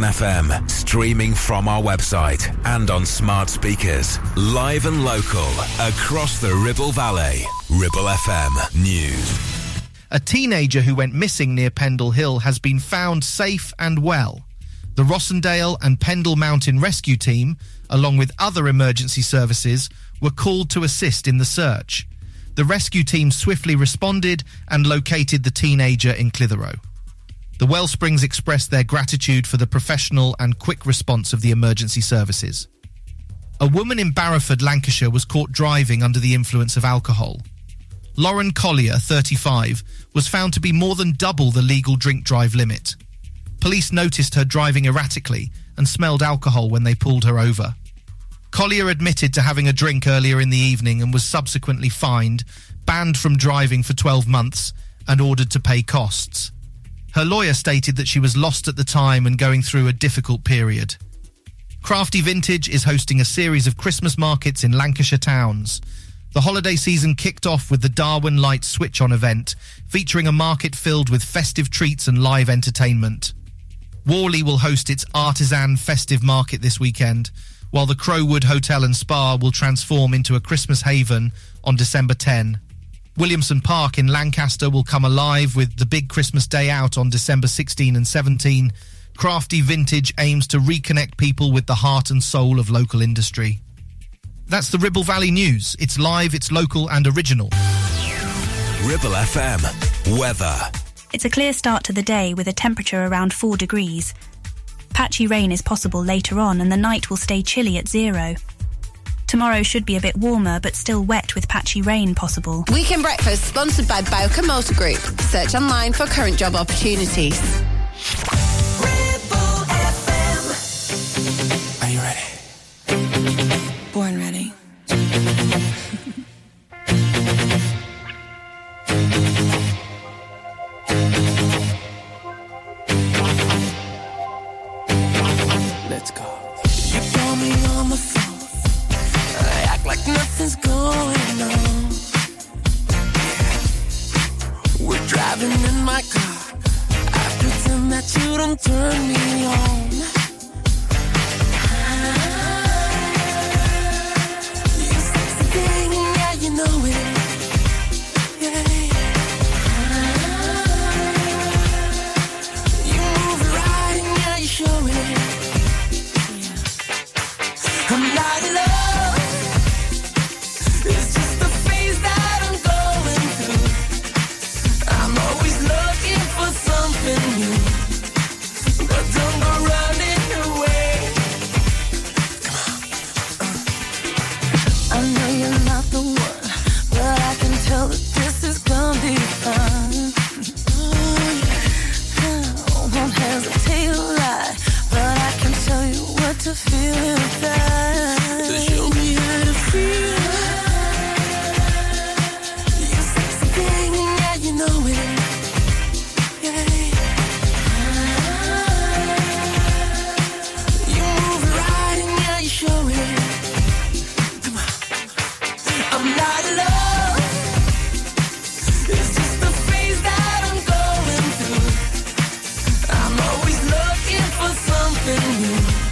FM, streaming from our website and on smart speakers. Live and local across the Ribble Valley. Ribble FM News. A teenager who went missing near Pendle Hill has been found safe and well. The Rossendale and Pendle Mountain Rescue Team, along with other emergency services, were called to assist in the search. The rescue team swiftly responded and located the teenager in Clitheroe. The Wellsprings expressed their gratitude for the professional and quick response of the emergency services. A woman in Barrowford, Lancashire, was caught driving under the influence of alcohol. Lauren Collier, 35, was found to be more than double the legal drink drive limit. Police noticed her driving erratically and smelled alcohol when they pulled her over. Collier admitted to having a drink earlier in the evening and was subsequently fined, banned from driving for 12 months, and ordered to pay costs. Her lawyer stated that she was lost at the time and going through a difficult period. Crafty Vintage is hosting a series of Christmas markets in Lancashire towns. The holiday season kicked off with the Darwen Light Switch On event, featuring a market filled with festive treats and live entertainment. Whalley will host its artisan festive market this weekend, while the Crow Wood Hotel and Spa will transform into a Christmas haven on December 10. Williamson Park in Lancaster will come alive with the big Christmas day out on December 16 and 17. Crafty Vintage aims to reconnect people with the heart and soul of local industry. That's the Ribble Valley News. It's live, it's local and original. Ribble FM. Weather. It's a clear start to the day with a temperature around 4 degrees. Patchy rain is possible later on and the night will stay chilly at zero. Tomorrow should be a bit warmer, but still wet with patchy rain possible. Weekend Breakfast, sponsored by Bowker Motor Group. Search online for current job opportunities. Are you ready? Born ready. Let's go. Like nothing's going on. We're driving in my car. I pretend that you don't turn me on. You sexy thing, yeah, you know it. nothing you.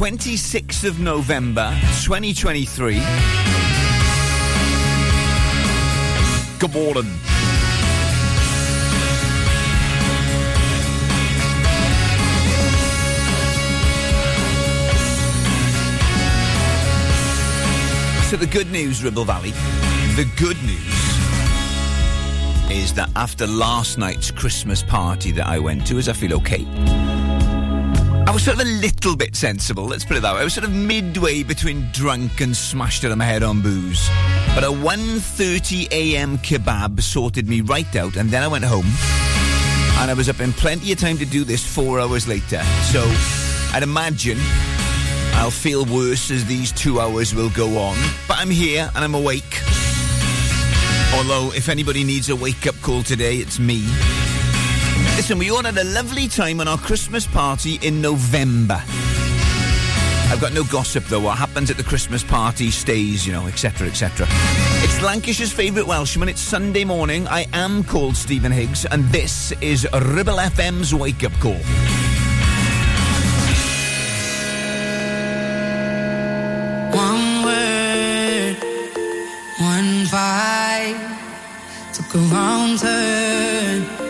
26th of November, 2023. Good morning. So the good news, Ribble Valley, the good news is that after last night's Christmas party that I went to, is I feel okay. I was sort of a little bit sensible, let's put it that way. I was sort of midway between drunk and smashed out of my head on booze. But a 1.30am kebab sorted me right out, and then I went home. And I was up in plenty of time to do this four hours later. So I'd imagine I'll feel worse as these two hours will go on. But I'm here and I'm awake. Although, if anybody needs a wake up call today, it's me. Listen, we all had a lovely time on our Christmas party in November. I've got no gossip though. What happens at the Christmas party stays, you know, etc., etc. It's Lancashire's favourite Welshman. It's Sunday morning. I am called Stephen Higgs, and this is Ribble FM's wake up call. One word, one vibe, took a wrong turn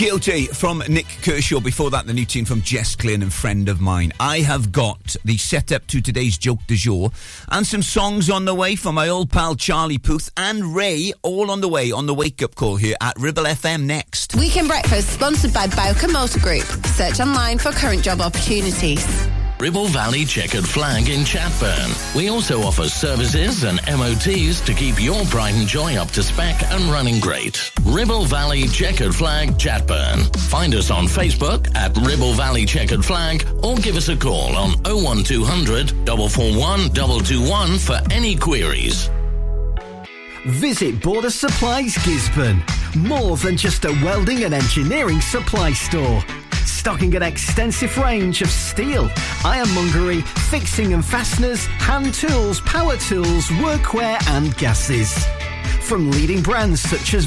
Guilty from Nik Kershaw. Before that, the new tune from Jess Glynne and Friend of Mine. I have got the setup to today's joke du jour and some songs on the way from my old pal Charlie Puth and Raye, all on the way on the wake up call here at Ribble FM next. Weekend Breakfast sponsored by Bowker Motor Group. Search online for current job opportunities. Ribble Valley Checkered Flag in Chatburn. We also offer services and MOTs to keep your pride and joy up to spec and running great. Ribble Valley Checkered Flag, Chatburn. Find us on Facebook at Ribble Valley Checkered Flag or give us a call on 01200 441 221 for any queries. Visit Border Supplies Gisburn. More than just a welding and engineering supply store. Stocking an extensive range of steel, ironmongery, fixing and fasteners, hand tools, power tools, workwear and gases. From leading brands such as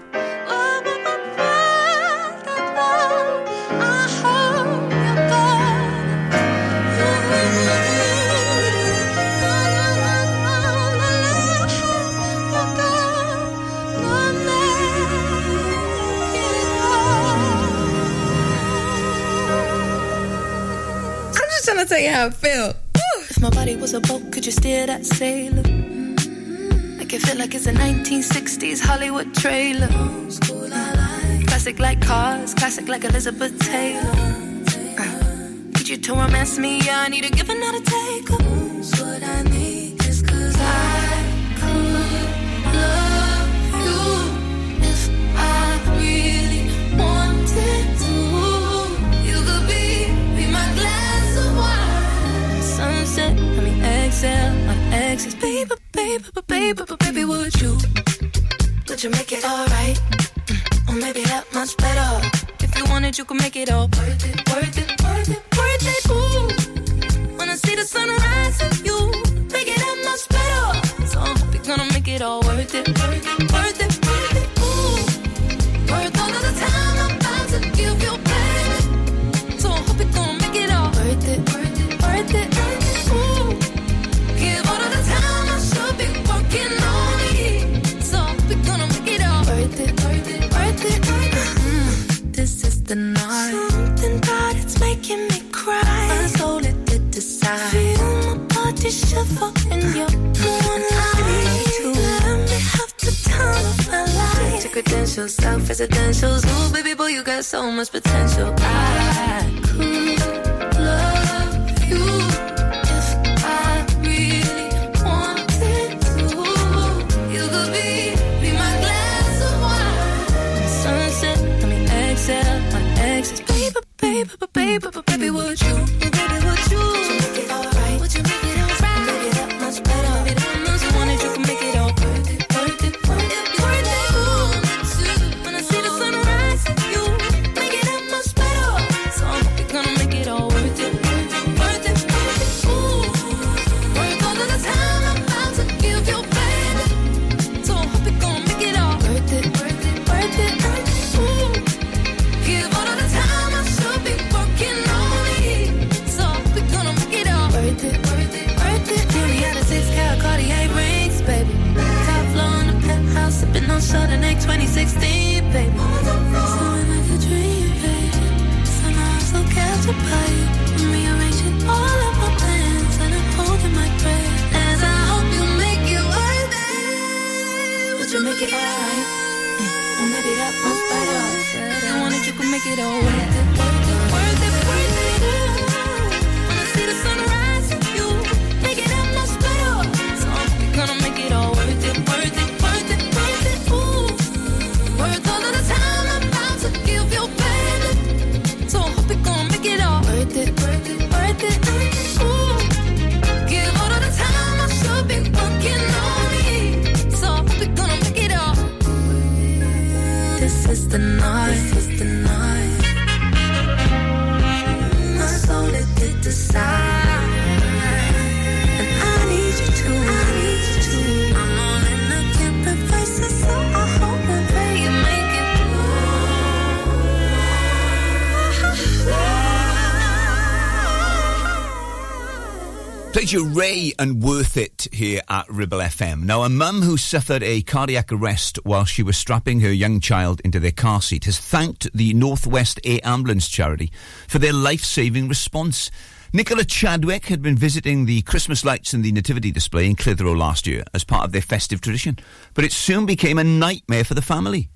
Tell you how I feel. If my body was a boat, could you steer that sailor? Make it feel like it's a 1960s Hollywood trailer. Classic like cars, classic like Elizabeth Taylor. Uh, Need you to romance me, I need a give and not a take. What I need You make it alright? Mm, Or maybe that much better. If you wanted, you could make it all worth it, worth it, worth it, self. Ooh, baby boy, you got so much potential. I Played Raye and Worth It here at Ribble FM. Now, a mum who suffered a cardiac arrest while she was strapping her young child into their car seat has thanked the Northwest Air Ambulance charity for their life saving response. Nicola Chadwick had been visiting the Christmas lights and the nativity display in Clitheroe last year as part of their festive tradition, but it soon became a nightmare for the family.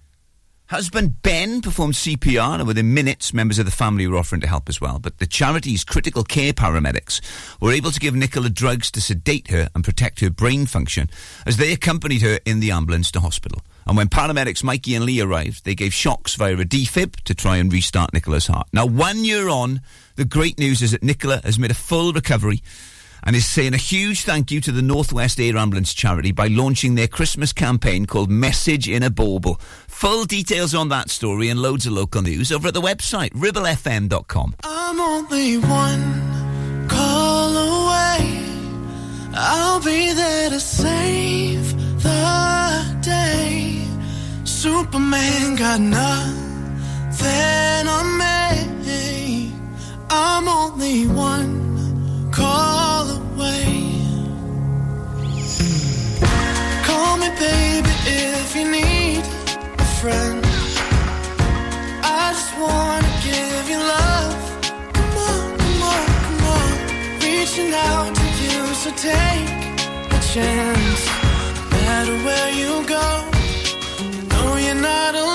Husband Ben performed CPR, and within minutes, members of the family were offering to help as well. But the charity's critical care paramedics were able to give Nicola drugs to sedate her and protect her brain function as they accompanied her in the ambulance to hospital. And when paramedics Mikey and Lee arrived, they gave shocks via a defib to try and restart Nicola's heart. Now, one year on, the great news is that Nicola has made a full recovery and is saying a huge thank you to the Northwest Air Ambulance charity by launching their Christmas campaign called Message in a Bauble. Full details on that story and loads of local news over at the website ribblefm.com. I'm only one call away. I'll be there to save the day. Superman got nothing on me. I'm only one call Call me, baby, if you need a friend. I just wanna give you love. Come on, come on, come on. Reaching out to you, so take a chance. No matter where you go, you know you're not alone.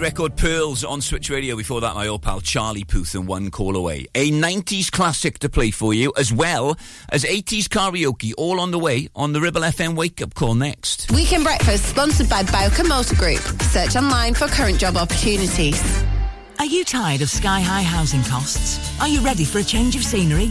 Jesse record Pearls on Switch Radio. Before that, my old pal Charlie Puth and One Call Away. A 90s classic to play for you, as well as 80s karaoke, all on the way on the Ribble FM Wake Up Call next. Weekend Breakfast sponsored by Bowker Motor Group. Search online for current job opportunities. Are you tired of sky high housing costs? Are you ready for a change of scenery?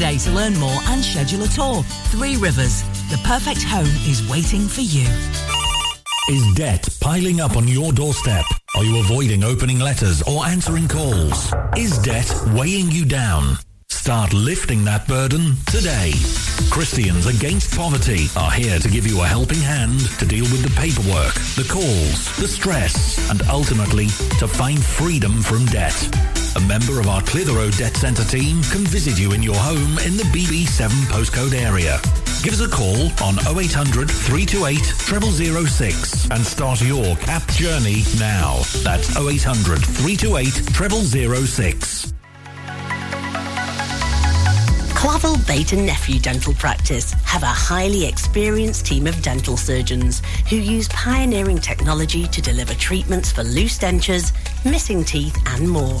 to learn more and schedule a tour. Three Rivers, the perfect home is waiting for you. Is debt piling up on your doorstep? Are you avoiding opening letters or answering calls? Is debt weighing you down? Start lifting that burden today. Christians Against Poverty are here to give you a helping hand to deal with the paperwork, the calls, the stress, and ultimately to find freedom from debt. A member of our Clitheroe Debt Centre team can visit you in your home in the BB7 postcode area. Give us a call on 0800 328 0006 and start your CAP journey now. That's 0800 328 0006. Clavel Bait and Nephew Dental Practice have a highly experienced team of dental surgeons who use pioneering technology to deliver treatments for loose dentures, missing teeth, and more.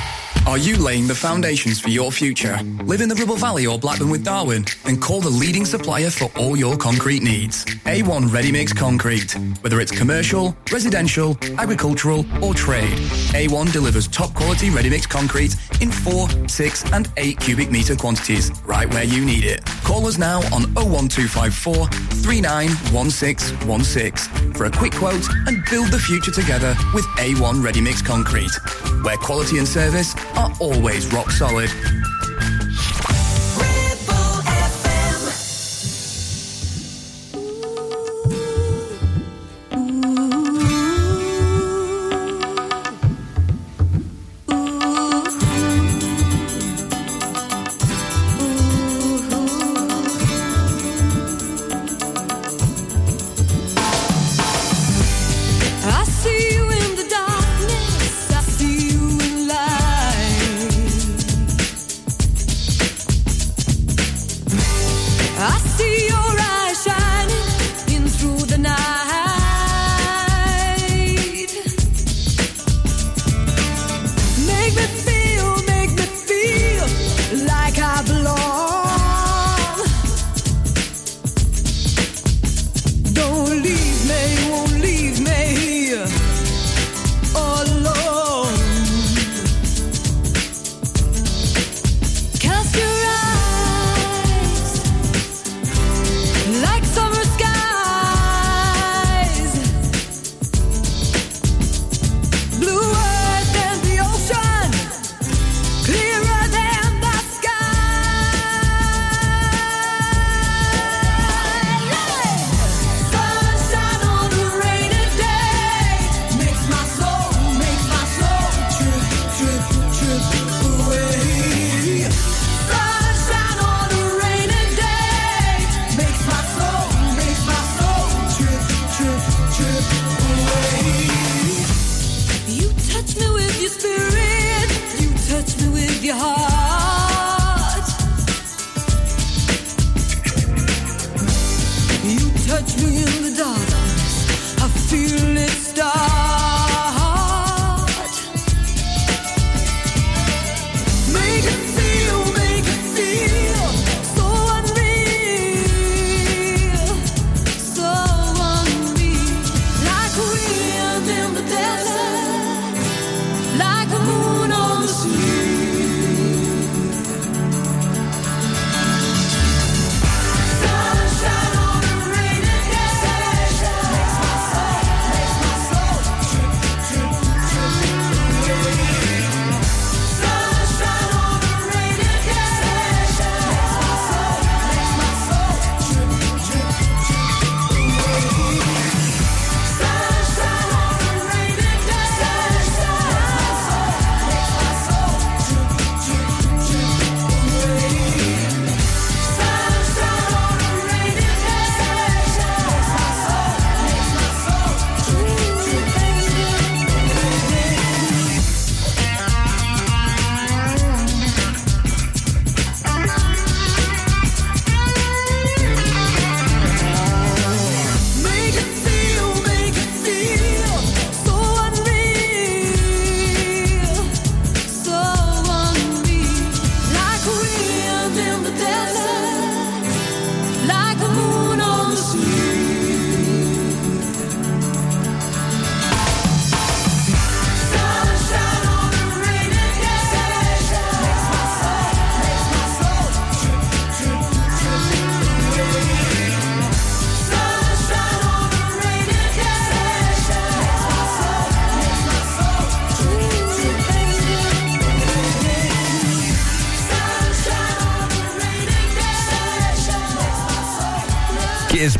Are you laying the foundations for your future? Live in the Ribble Valley or Blackburn with Darwen? Then call the leading supplier for all your concrete needs. A1 Ready Mix Concrete. Whether it's commercial, residential, agricultural or trade, A1 delivers top quality ready mix concrete in 4, 6 and 8 cubic metre quantities right where you need it. Call us now on 01254 391616 for a quick quote and build the future together with A1 Ready Mix Concrete, where quality and service are always rock solid.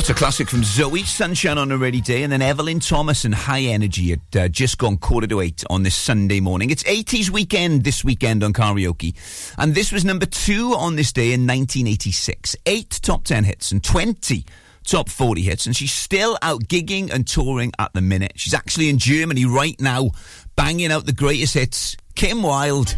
What a classic from Zoe, Sunshine on a Rainy Day, and then Evelyn Thomas and High Energy at uh, just gone quarter to eight on this Sunday morning. It's 80s weekend this weekend on karaoke, and this was number two on this day in 1986. Eight top 10 hits and 20 top 40 hits, and she's still out gigging and touring at the minute. She's actually in Germany right now, banging out the greatest hits. Kim Wilde.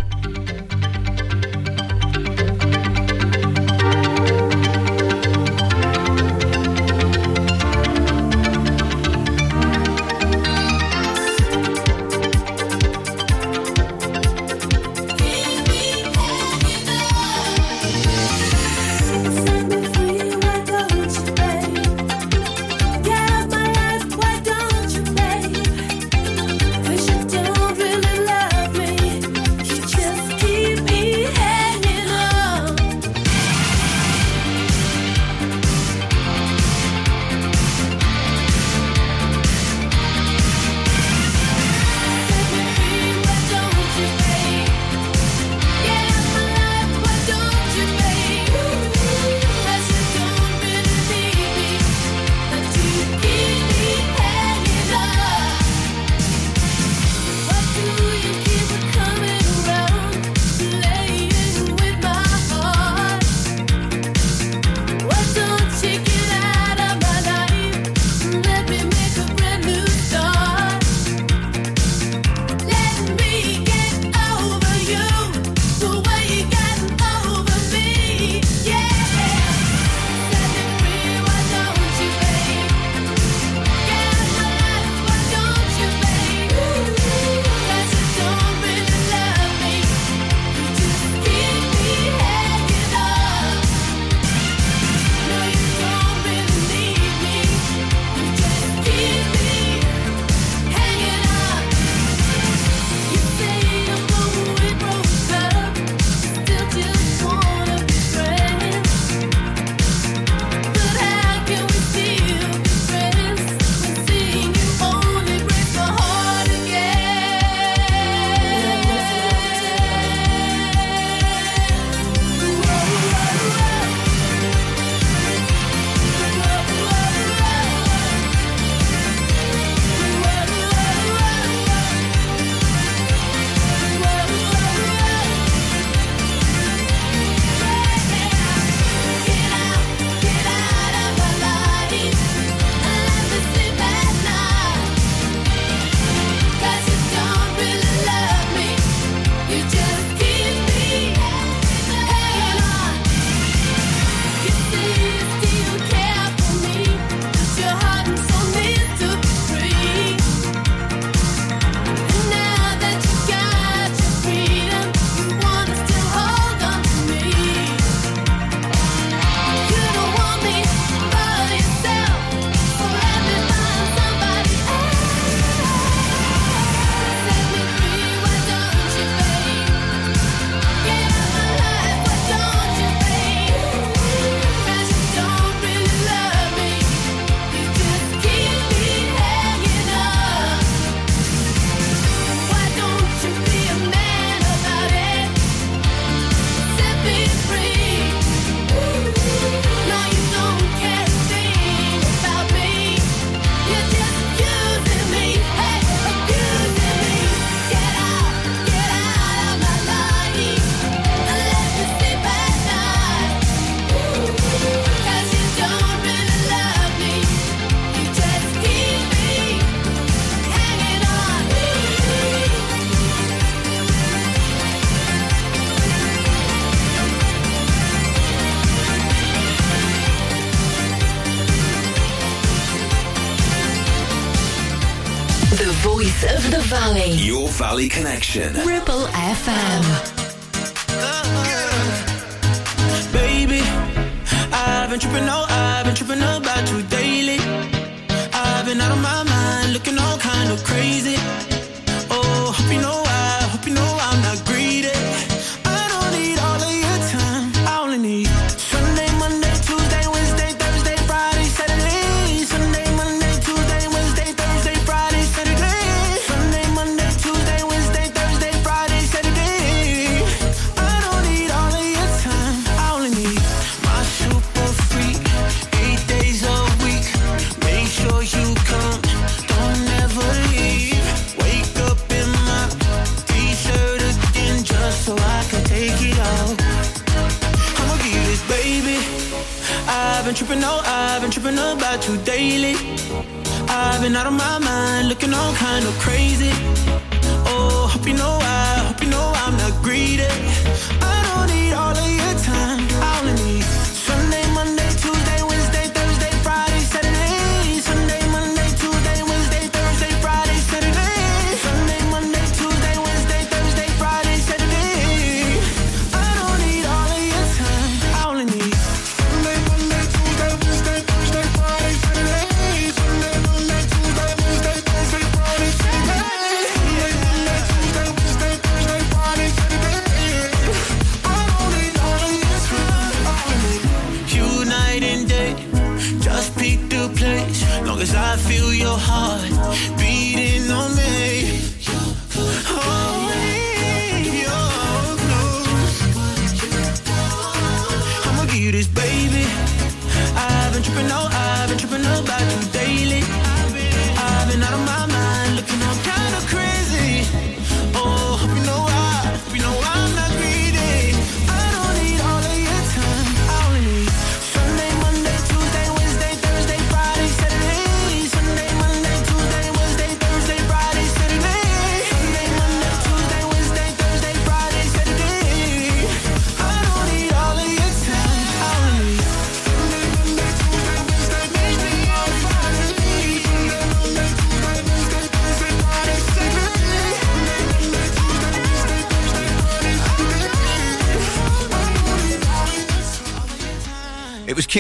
Connection. Ribble FM.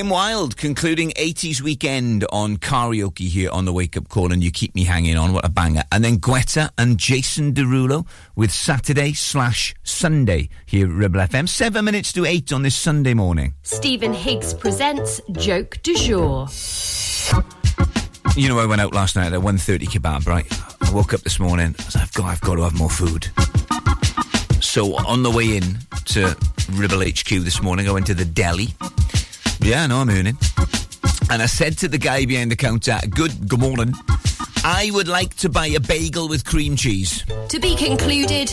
Kim Wilde concluding 80s weekend on karaoke here on the Wake Up Call, and you keep me hanging on. What a banger. And then Guetta and Jason Derulo with Saturday slash Sunday here at Ribble FM. Seven minutes to eight on this Sunday morning. Stephen Higgs presents Joke du Jour. You know, I went out last night at 1.30 kebab, right? I woke up this morning, I said, I've got, I've got to have more food. So on the way in to Ribble HQ this morning, I went to the deli yeah, no, I'm earning. And I said to the guy behind the counter, "Good, good morning. I would like to buy a bagel with cream cheese." To be concluded.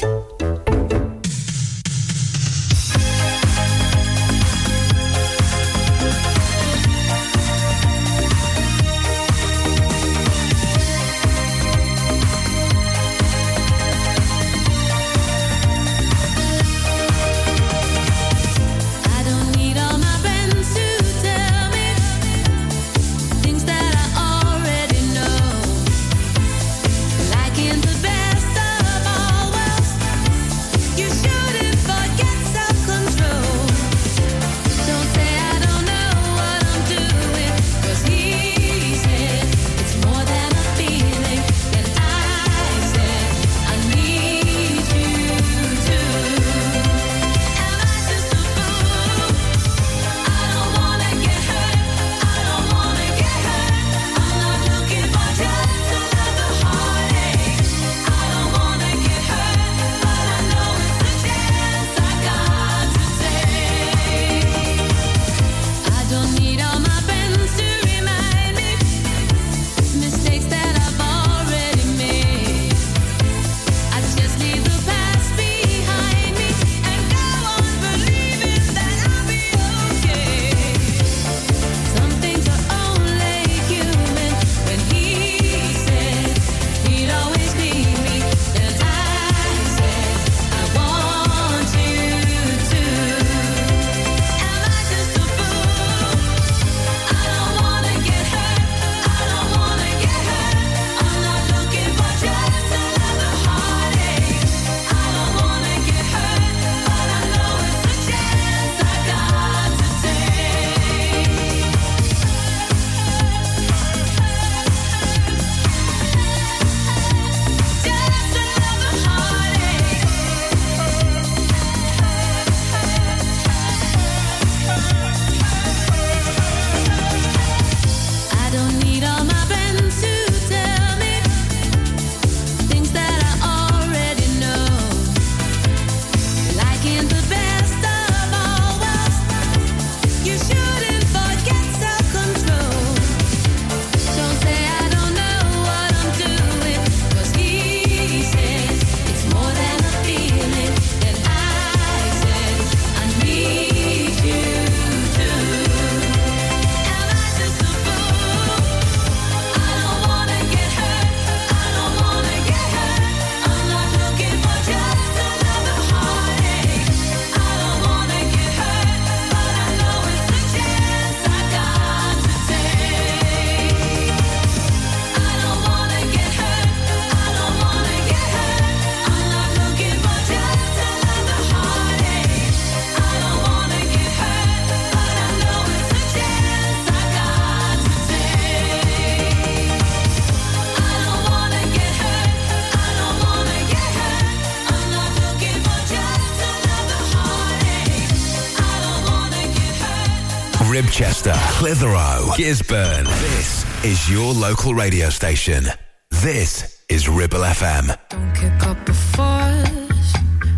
Manchester, Clitheroe, Gisburn. This is your local radio station. This is Ribble FM. kick up a fuss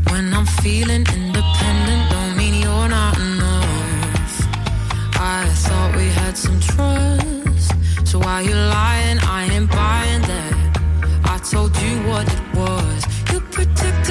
when I'm feeling independent. Don't mean you're not enough. I thought we had some trust, so why you lying? I ain't buying that. I told you what it was. You protecting,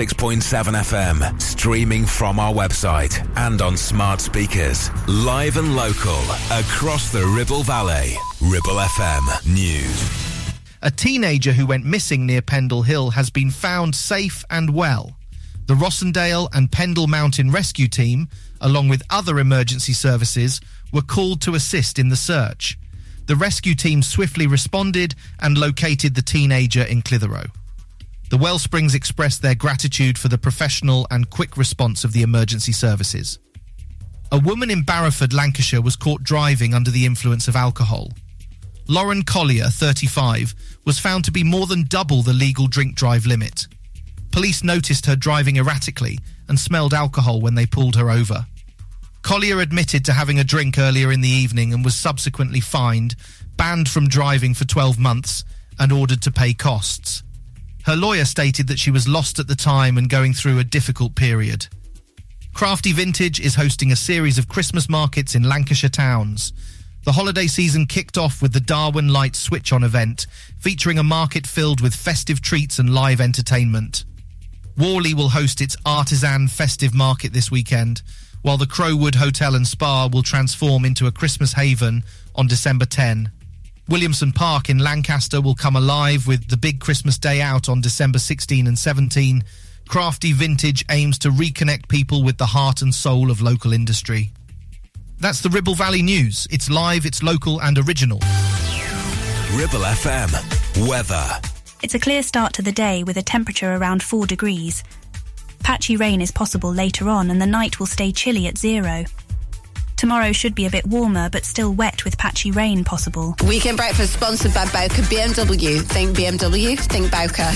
106.7 FM, streaming from our website and on smart speakers. Live and local across the Ribble Valley. Ribble FM News. A teenager who went missing near Pendle Hill has been found safe and well. The Rossendale and Pendle Mountain Rescue Team, along with other emergency services, were called to assist in the search. The rescue team swiftly responded and located the teenager in Clitheroe. The Wellsprings expressed their gratitude for the professional and quick response of the emergency services. A woman in Barrowford, Lancashire, was caught driving under the influence of alcohol. Lauren Collier, 35, was found to be more than double the legal drink drive limit. Police noticed her driving erratically and smelled alcohol when they pulled her over. Collier admitted to having a drink earlier in the evening and was subsequently fined, banned from driving for 12 months, and ordered to pay costs. Her lawyer stated that she was lost at the time and going through a difficult period. Crafty Vintage is hosting a series of Christmas markets in Lancashire towns. The holiday season kicked off with the Darwen Light Switch On event, featuring a market filled with festive treats and live entertainment. Whalley will host its artisan festive market this weekend, while the Crow Wood Hotel and Spa will transform into a Christmas haven on December 10. Williamson Park in Lancaster will come alive with the big Christmas day out on December 16 and 17. Crafty Vintage aims to reconnect people with the heart and soul of local industry. That's the Ribble Valley News. It's live, it's local, and original. Ribble FM. Weather. It's a clear start to the day with a temperature around 4 degrees. Patchy rain is possible later on, and the night will stay chilly at zero. Tomorrow should be a bit warmer, but still wet with patchy rain possible. Weekend breakfast sponsored by Bowker BMW. Think BMW, think Bowker.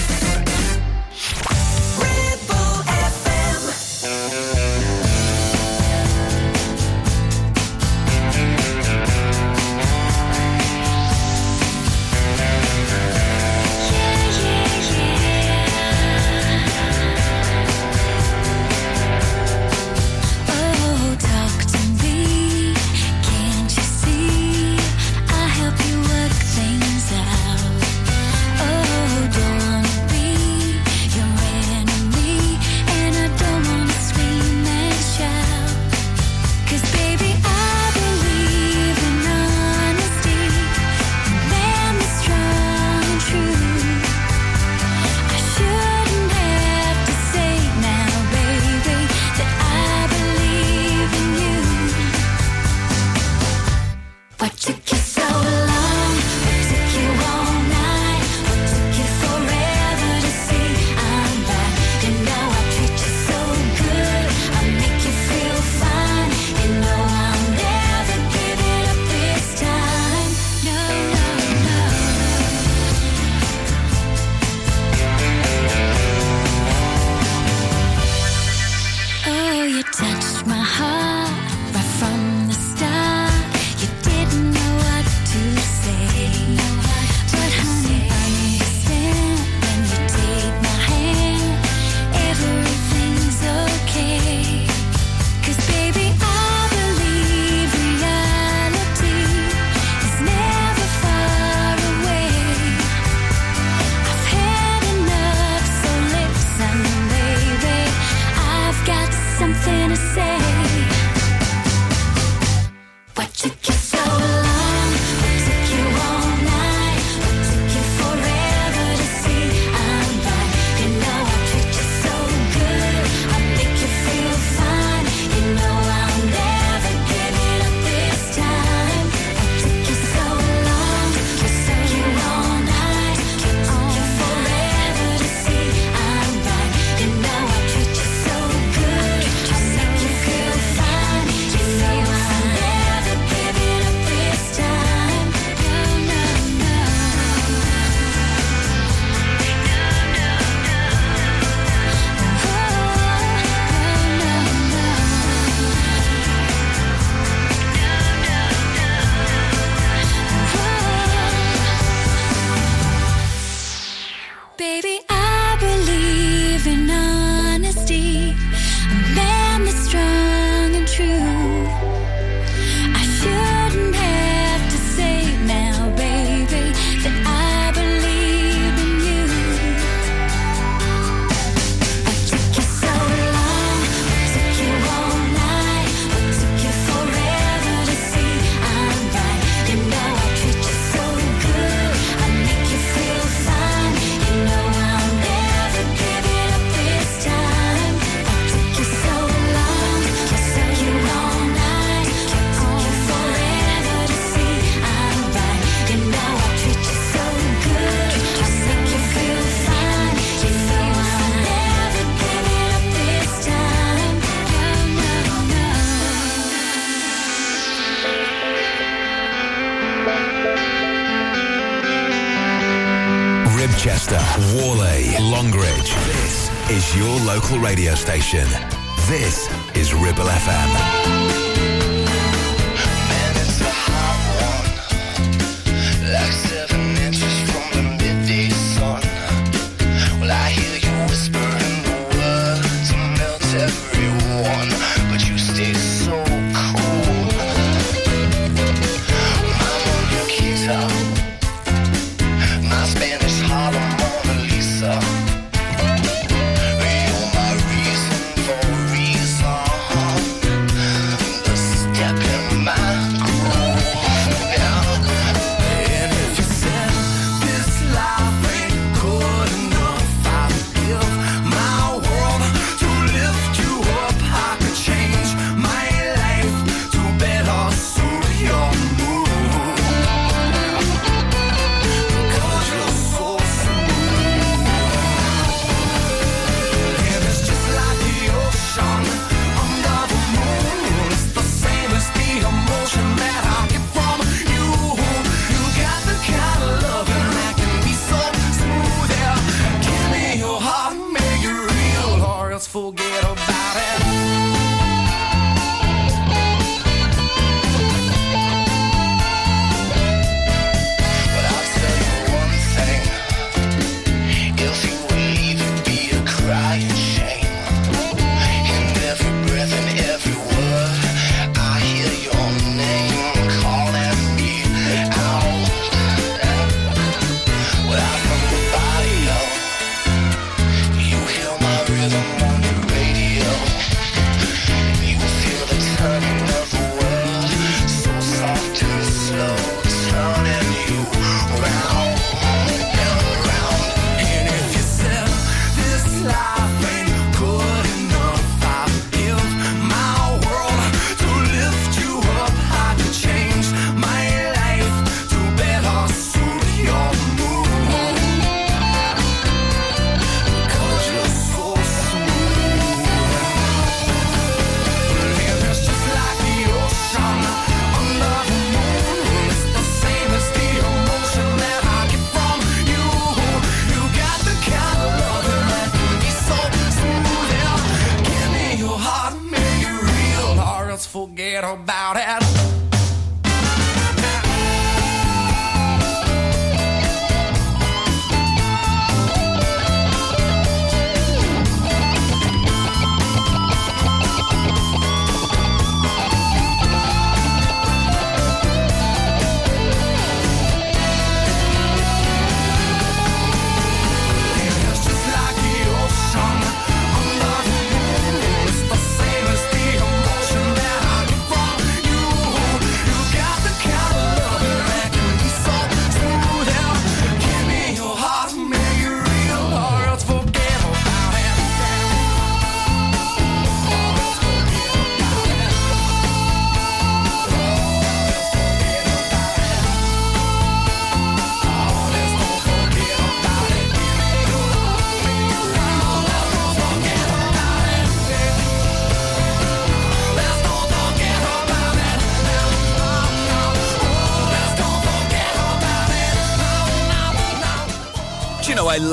say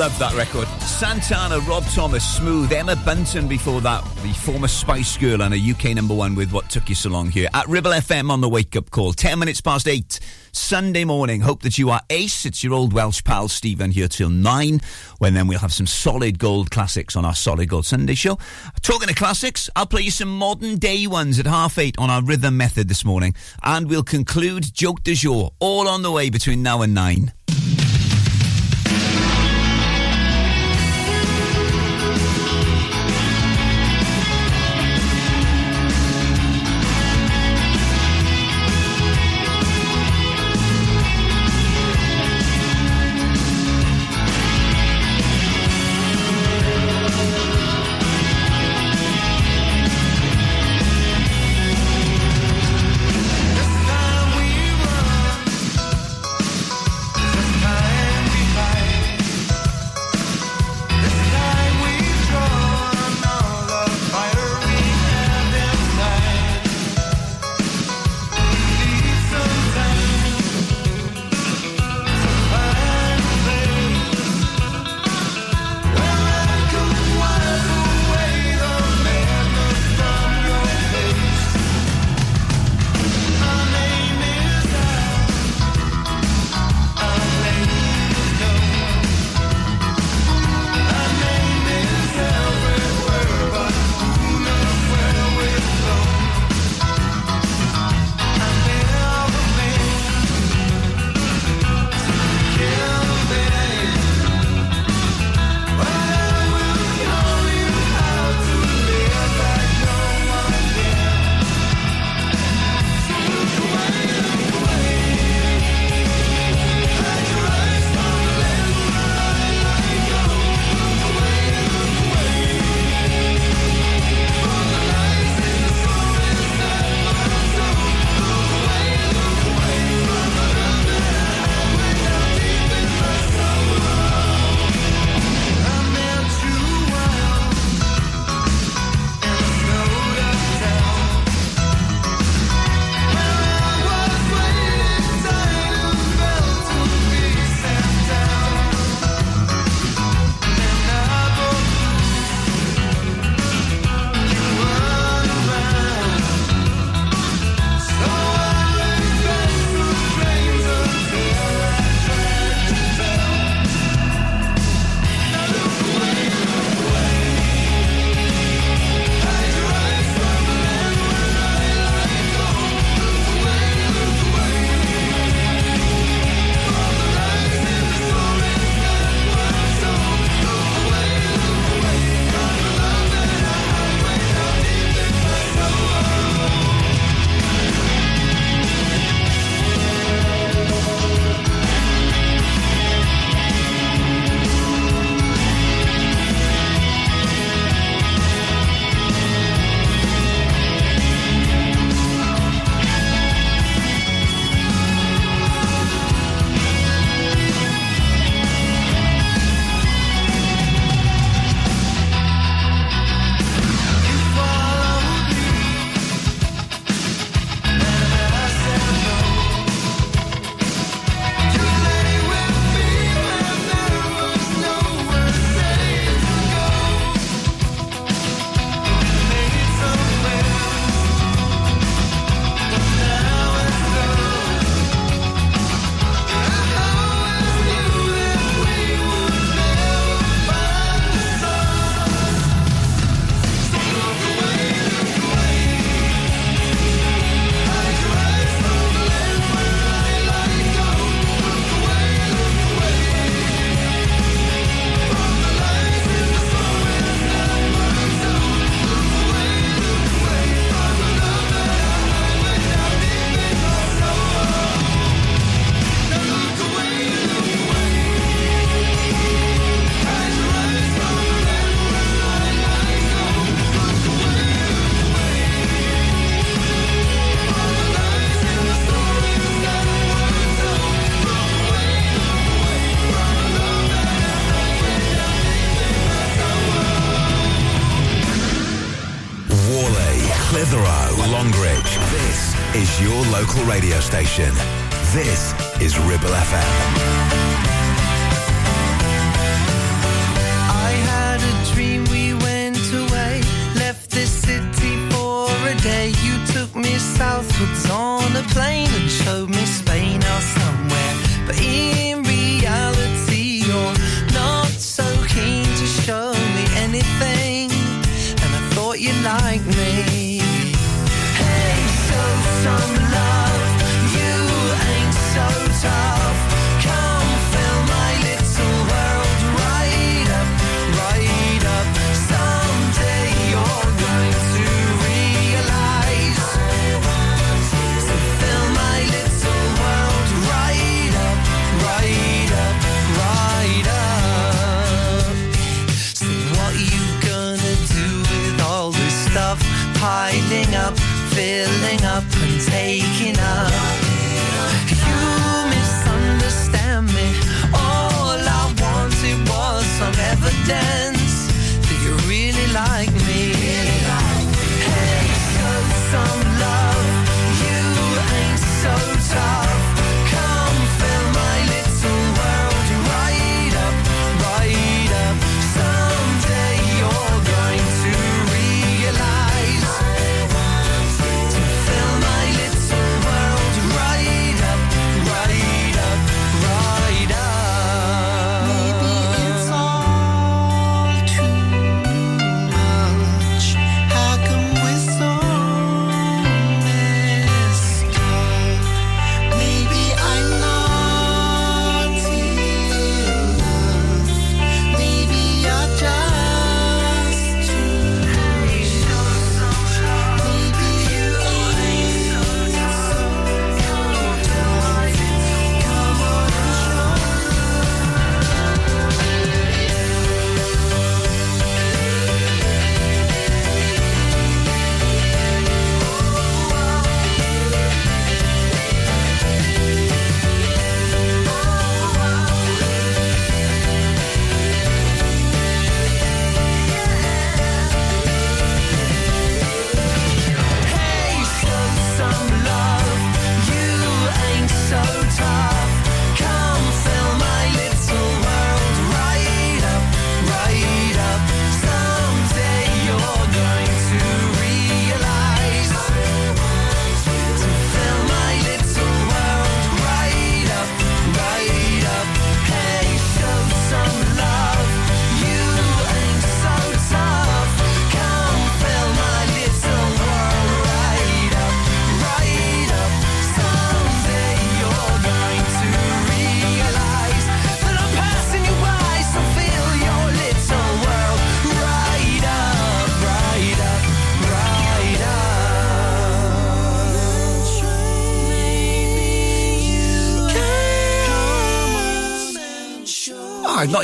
love that record? Santana, Rob Thomas, Smooth, Emma Bunton before that, the former Spice Girl and a UK number one with What Took You So Long here at Ribble FM on the wake up call. 10 minutes past 8, Sunday morning. Hope that you are ace. It's your old Welsh pal Stephen here till 9, when then we'll have some solid gold classics on our Solid Gold Sunday show. Talking of classics, I'll play you some modern day ones at half 8 on our rhythm method this morning, and we'll conclude Joke de jour, all on the way between now and 9.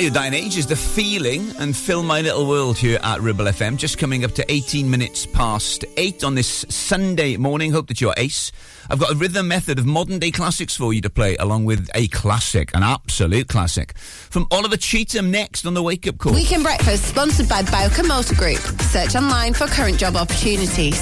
Your dying age is the feeling and fill my little world here at Ribble FM. Just coming up to 18 minutes past 8 on this Sunday morning. Hope that you're ace. I've got a rhythm method of modern day classics for you to play, along with a classic, an absolute classic. From Oliver Cheatham next on the Wake Up Call. Weekend Breakfast sponsored by Bowker Motor Group. Search online for current job opportunities.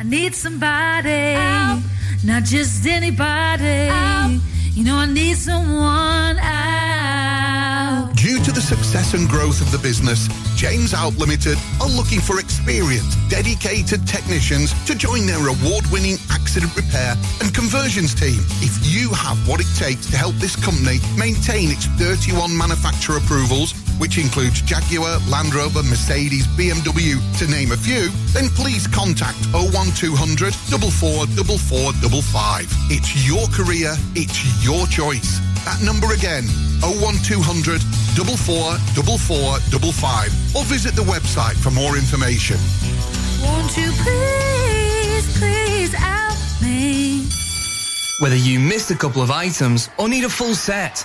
I need somebody, not just anybody. You know, I need someone out. Due to the success and growth of the business, James Out Limited are looking for experienced, dedicated technicians to join their award-winning accident repair and conversions team. If you have what it takes to help this company maintain its 31 manufacturer approvals, which includes Jaguar, Land Rover, Mercedes, BMW, to name a few, then please contact 01200 444455. It's your career, it's your choice. That number again, 01200 444455, or visit the website for more information. Won't you please, please help me? Whether you missed a couple of items or need a full set,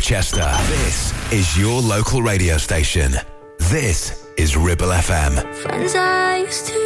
Chester, This is your local radio station. This is Ribble FM. Friends I used to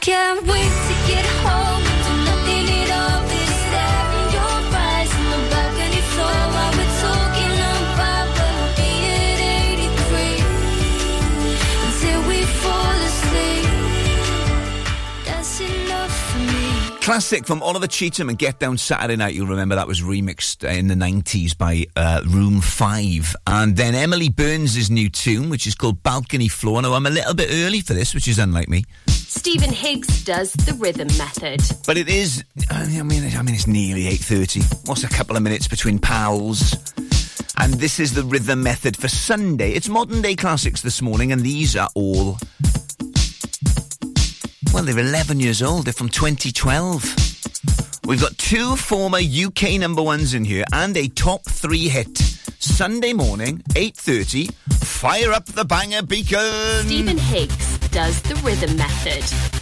can't wait to get home and do nothing at all but stare your eyes on the balcony floor while we're talking about where we'll be at 83 until we fall asleep. That's enough for me. Classic from Oliver Cheatham and Get Down Saturday Night. You'll remember that was remixed in the 90s by uh, Room 5. And then Emily Burns' new tune, which is called Balcony Floor. Now, I'm a little bit early for this, which is unlike me. Stephen Higgs does the rhythm method. But it is, I mean, I mean, it's nearly 8.30. What's a couple of minutes between pals? And this is the rhythm method for Sunday. It's modern day classics this morning, and these are all well, they're 11 years old. They're from 2012. We've got two former UK number ones in here and a top three hit. Sunday morning, 8.30, fire up the banger beacon. Stephen Higgs does the rhythm method.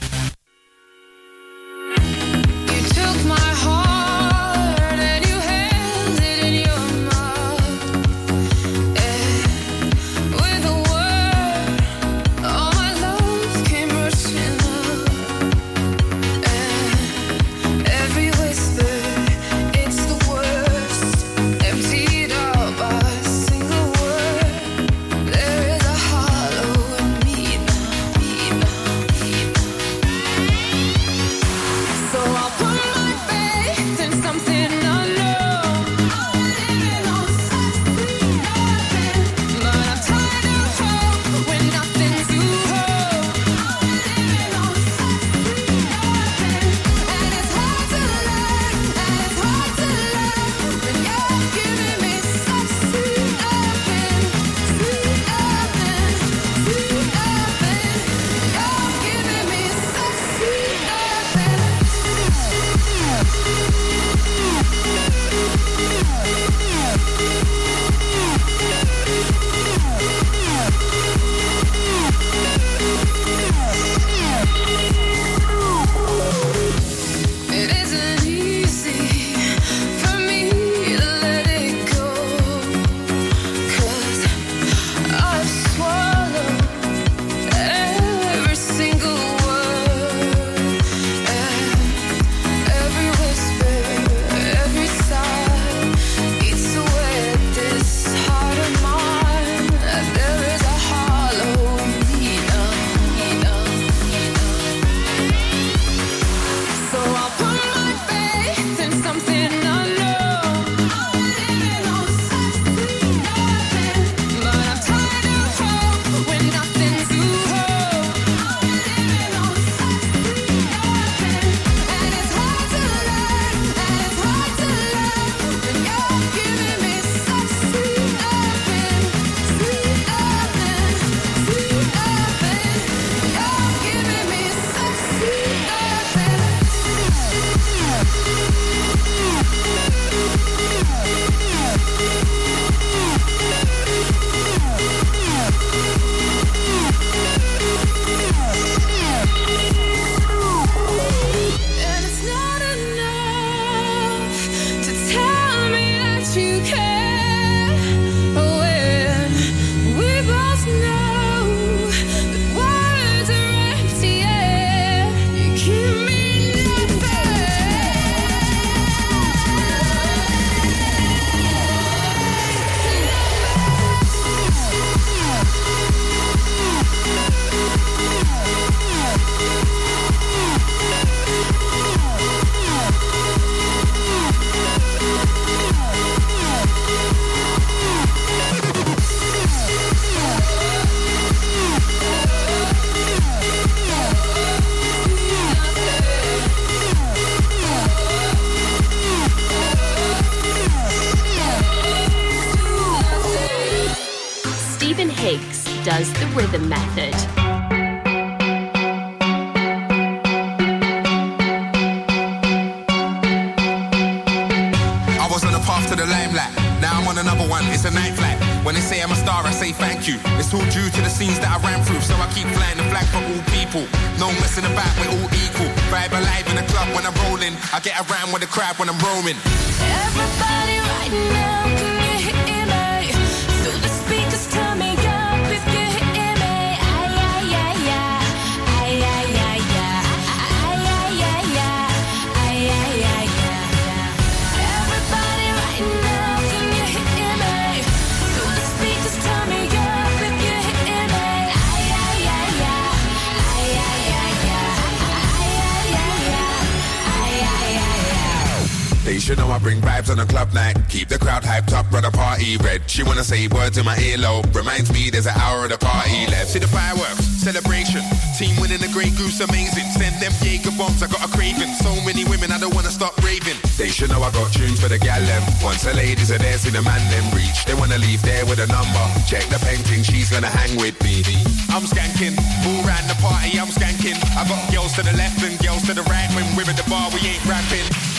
Wanna say words in my earlobe. Reminds me there's an hour of the party left. See the fireworks, celebration. Team winning the Grey Goose, amazing. Send them Jaeger bombs, I got a craving. So many women, I don't wanna stop raving. They should know I got tunes for the gal them. Once the ladies are there, see the man them reach. They wanna leave there with a number. Check the painting, she's gonna hang with me. I'm skanking, all round the party, I'm skanking. I got girls to the left and girls to the right. When we're at the bar, we ain't rapping.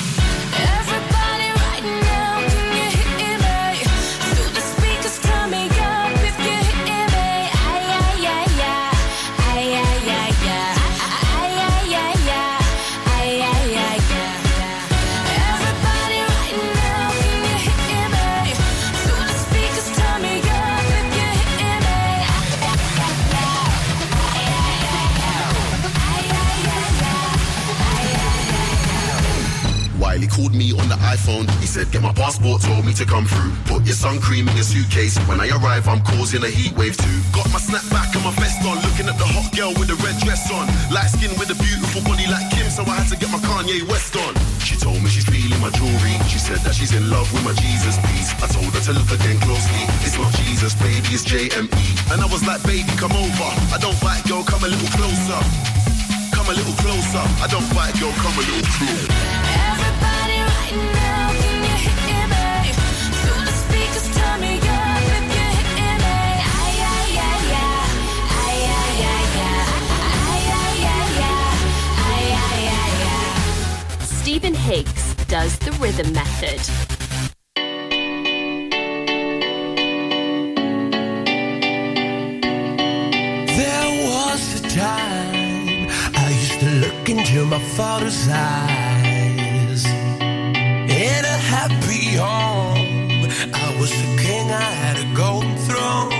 Said, Get my passport, told me to come through. Put your sun cream in your suitcase. When I arrive, I'm causing a heat wave too. Got my snapback and my vest on. Looking at the hot girl with the red dress on. Light skin with a beautiful body like Kim, so I had to get my Kanye West on. She told me she's feeling my jewelry. She said that she's in love with my Jesus piece. I told her to look again closely. It's not Jesus, baby, it's JME. And I was like, baby, come over. I don't fight, girl, come a little closer. Come a little closer. I don't fight, girl, come a little closer. Everybody right now, Higgs does the rhythm method. There was a time I used to look into my father's eyes. In a happy home, I was a king, I had a golden throne.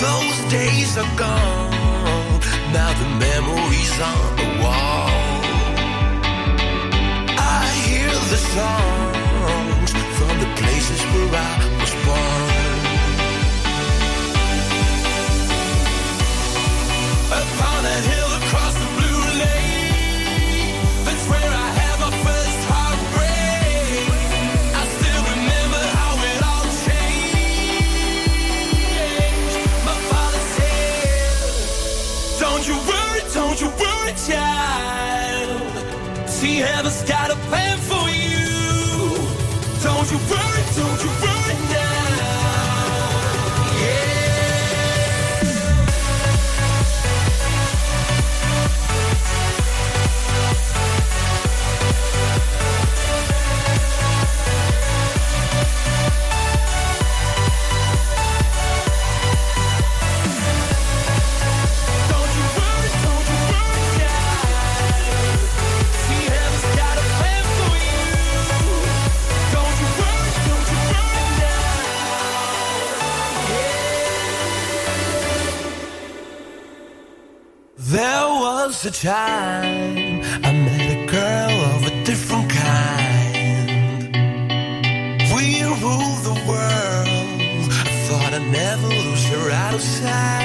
Those days are gone, now the memories on songs from the places where I was born. Upon a hill across the blue lake, that's where I had my first heartbreak. I still remember how it all changed. My father said, Don't you worry, don't you worry, child. See, heaven's got a plan you worry, don't you worry A time I met a girl of a different kind. We ruled the world. I thought I'd never lose her out of sight.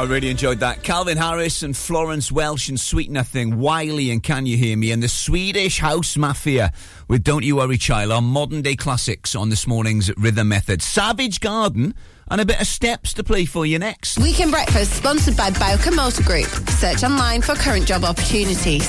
I really enjoyed that. Calvin Harris and Florence Welch and Sweet Nothing, Wiley and Can You Hear Me, and the Swedish House Mafia with Don't You Worry Child are modern day classics on this morning's Rhythm Method. Savage Garden and a bit of steps to play for you next. Weekend Breakfast sponsored by Bowker Motor Group. Search online for current job opportunities.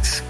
Netflix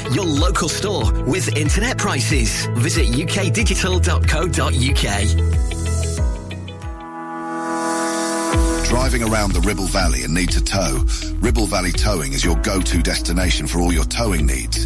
your local store with internet prices. Visit ukdigital.co.uk. Driving around the Ribble Valley and need to tow? Ribble Valley Towing is your go-to destination for all your towing needs.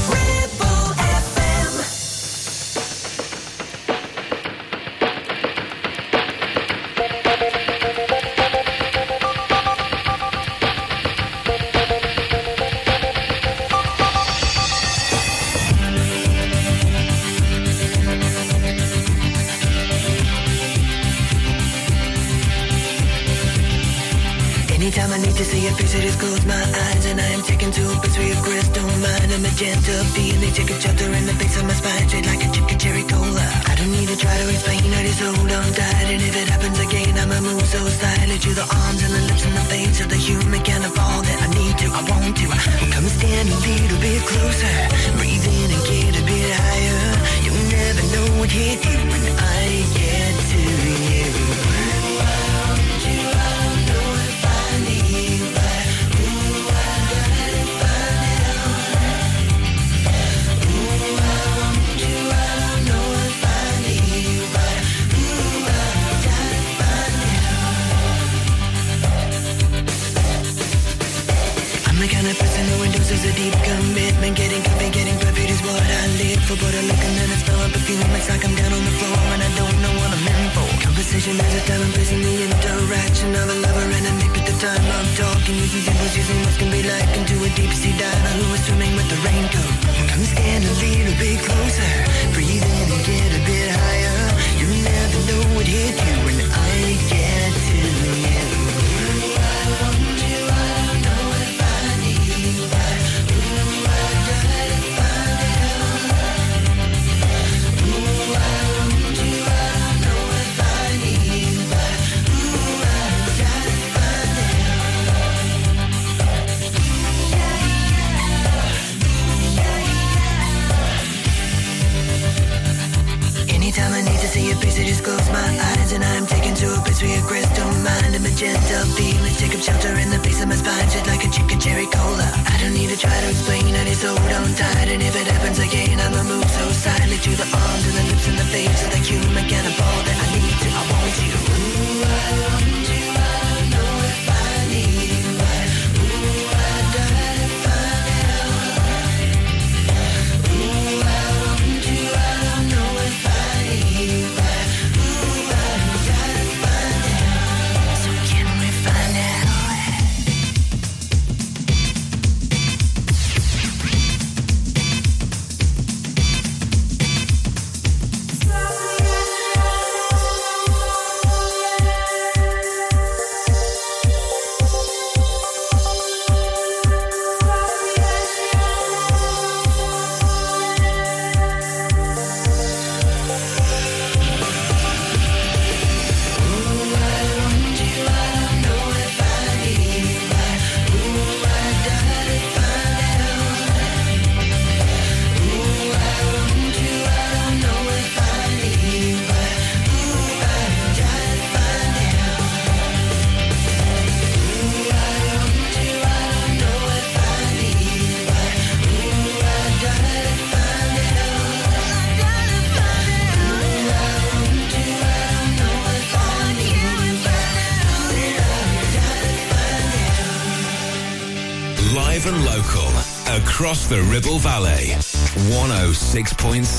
Close my eyes and I am taken to a place where your crystal mind. And magenta feeling take a chapter the raincoat. Come stand a little bit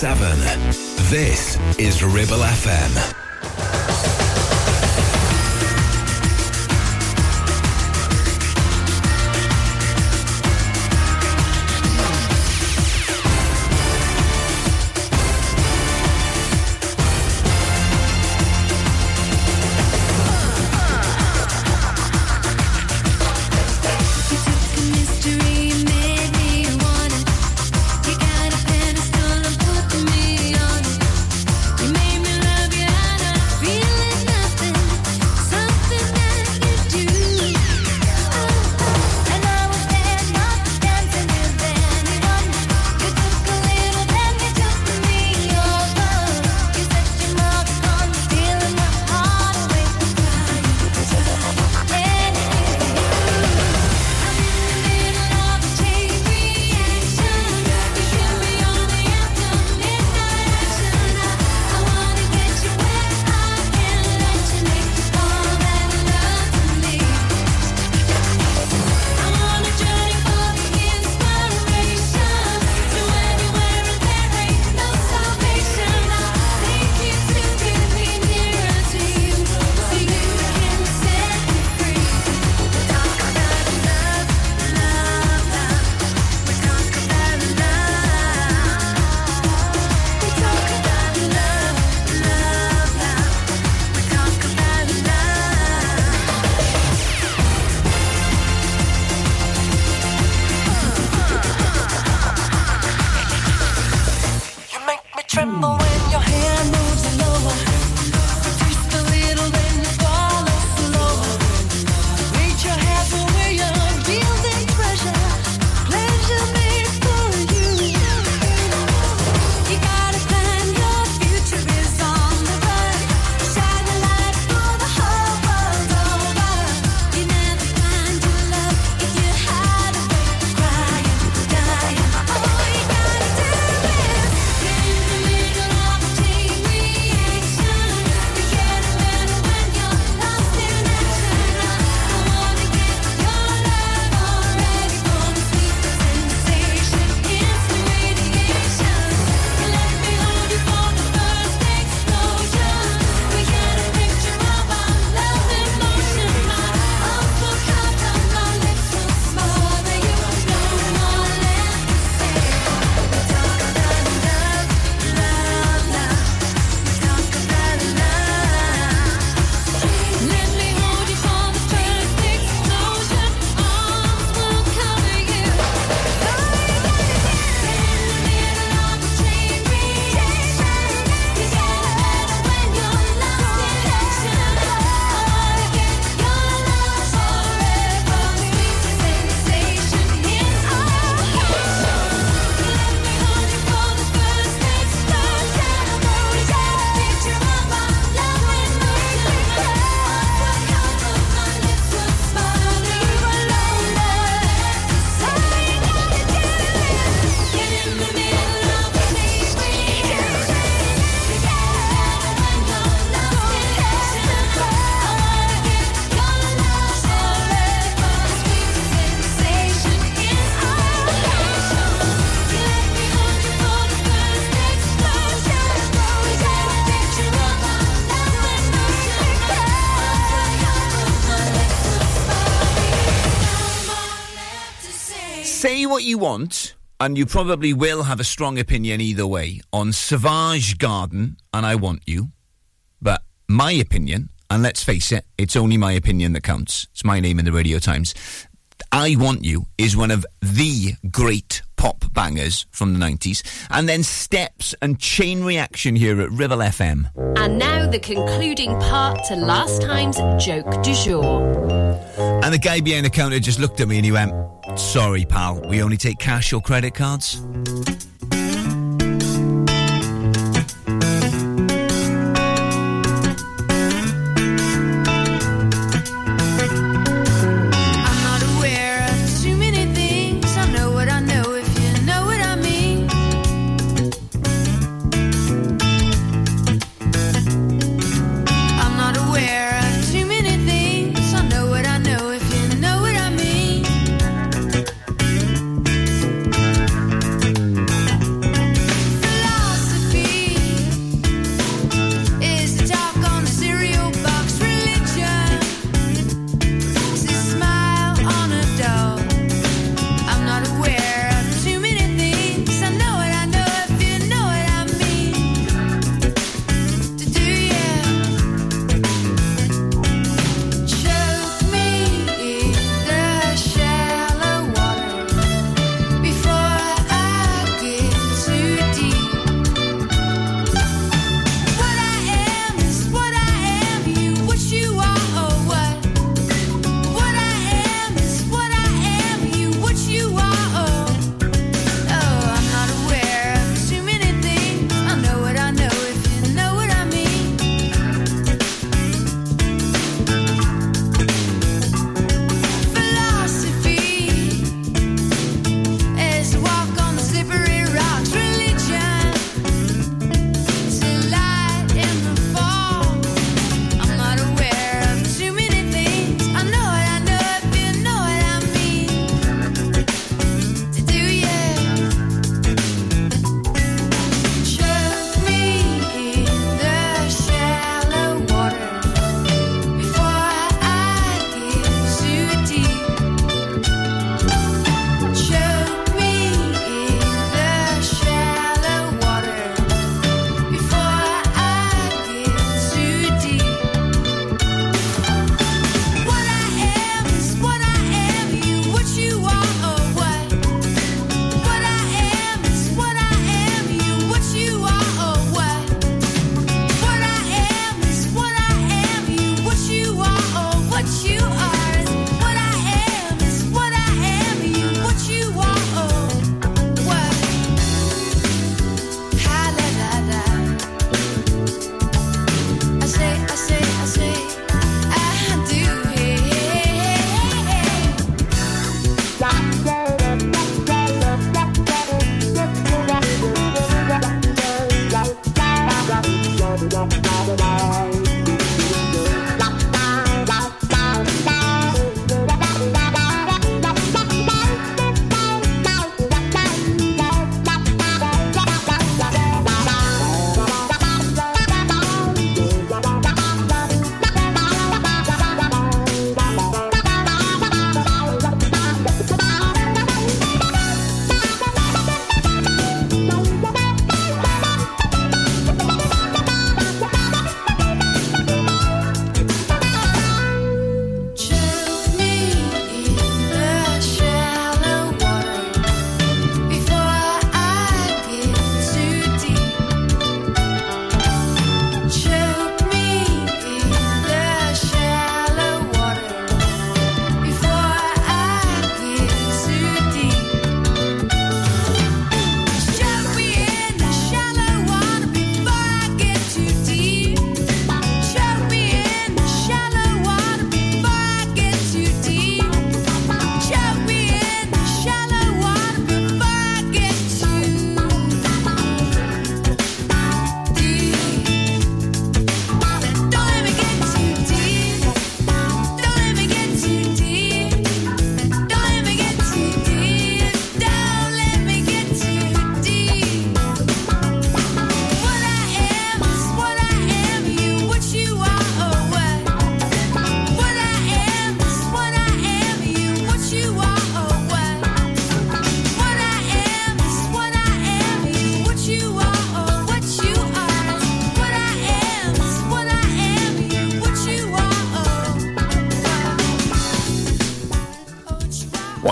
7. This is Ribble FM. what you want, and you probably will have a strong opinion either way on Savage Garden, and I want you. But my opinion, and let's face it, it's only my opinion that counts. It's my name in the Radio Times. I Want You is one of the great pop bangers from the 90s, and then Steps and Chain Reaction here at Ribble FM. And now the concluding part to last time's joke du jour. And the guy behind the counter just looked at me and he went, Sorry, pal, we only take cash or credit cards.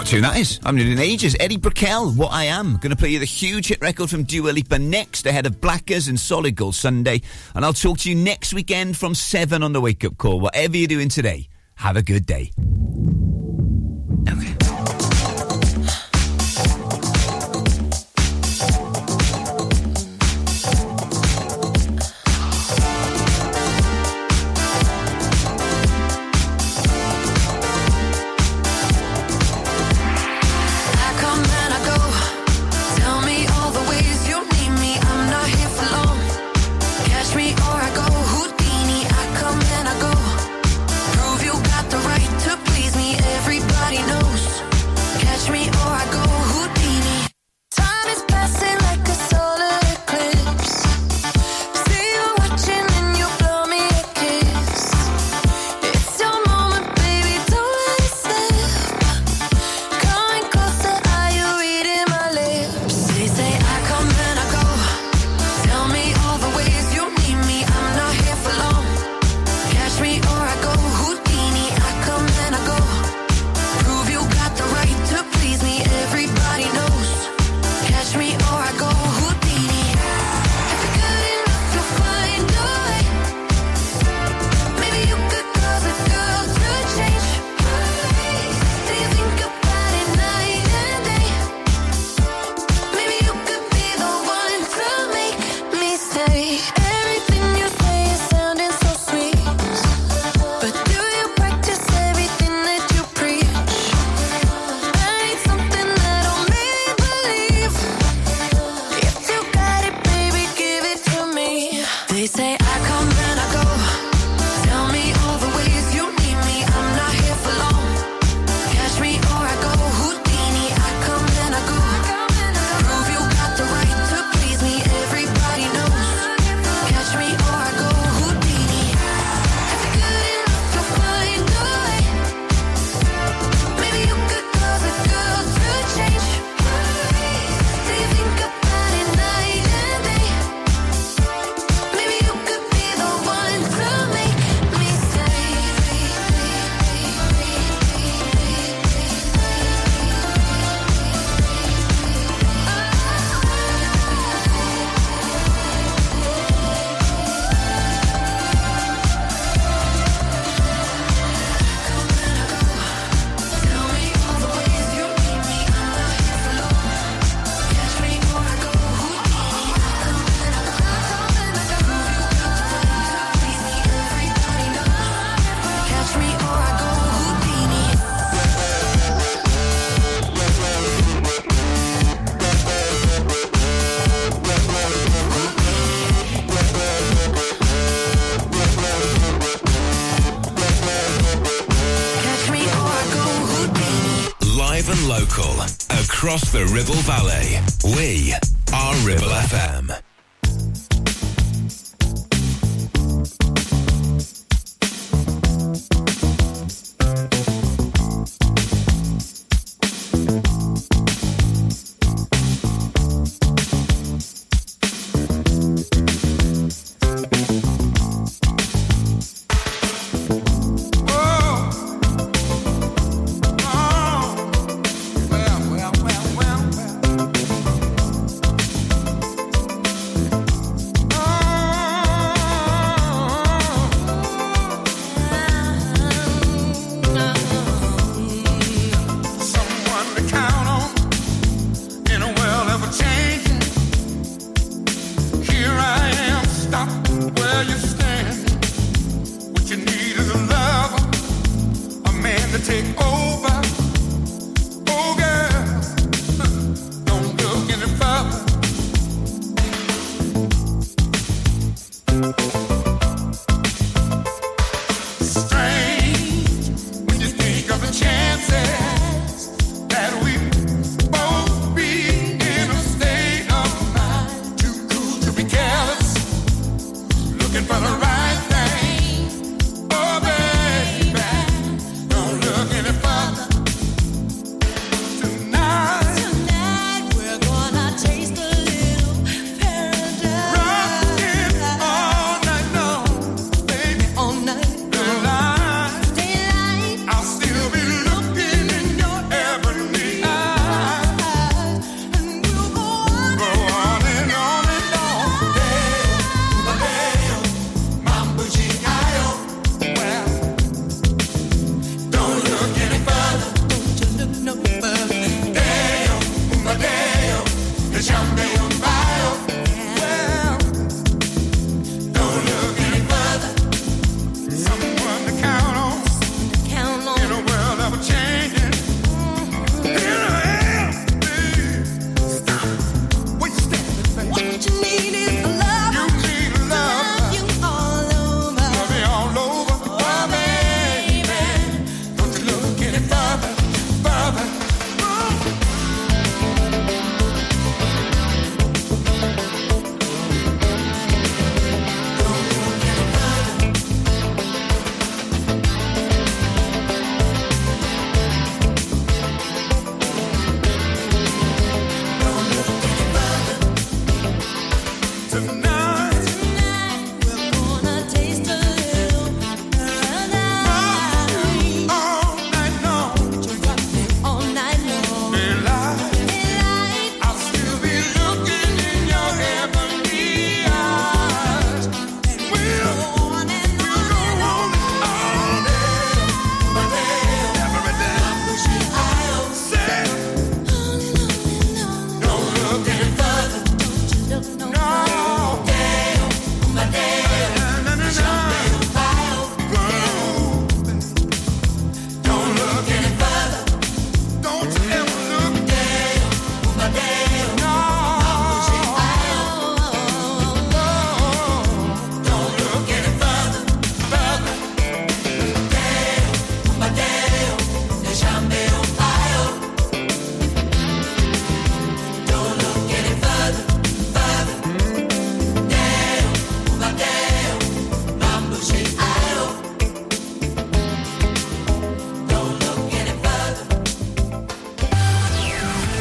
What tune that is? I'm in ages. Edie Brickell, What I Am. Going to play you the huge hit record from Dua Lipa next, ahead of Blackers and Solid Gold Sunday. And I'll talk to you next weekend from 7 on the Wake Up Call. Whatever you're doing today, have a good day. Okay.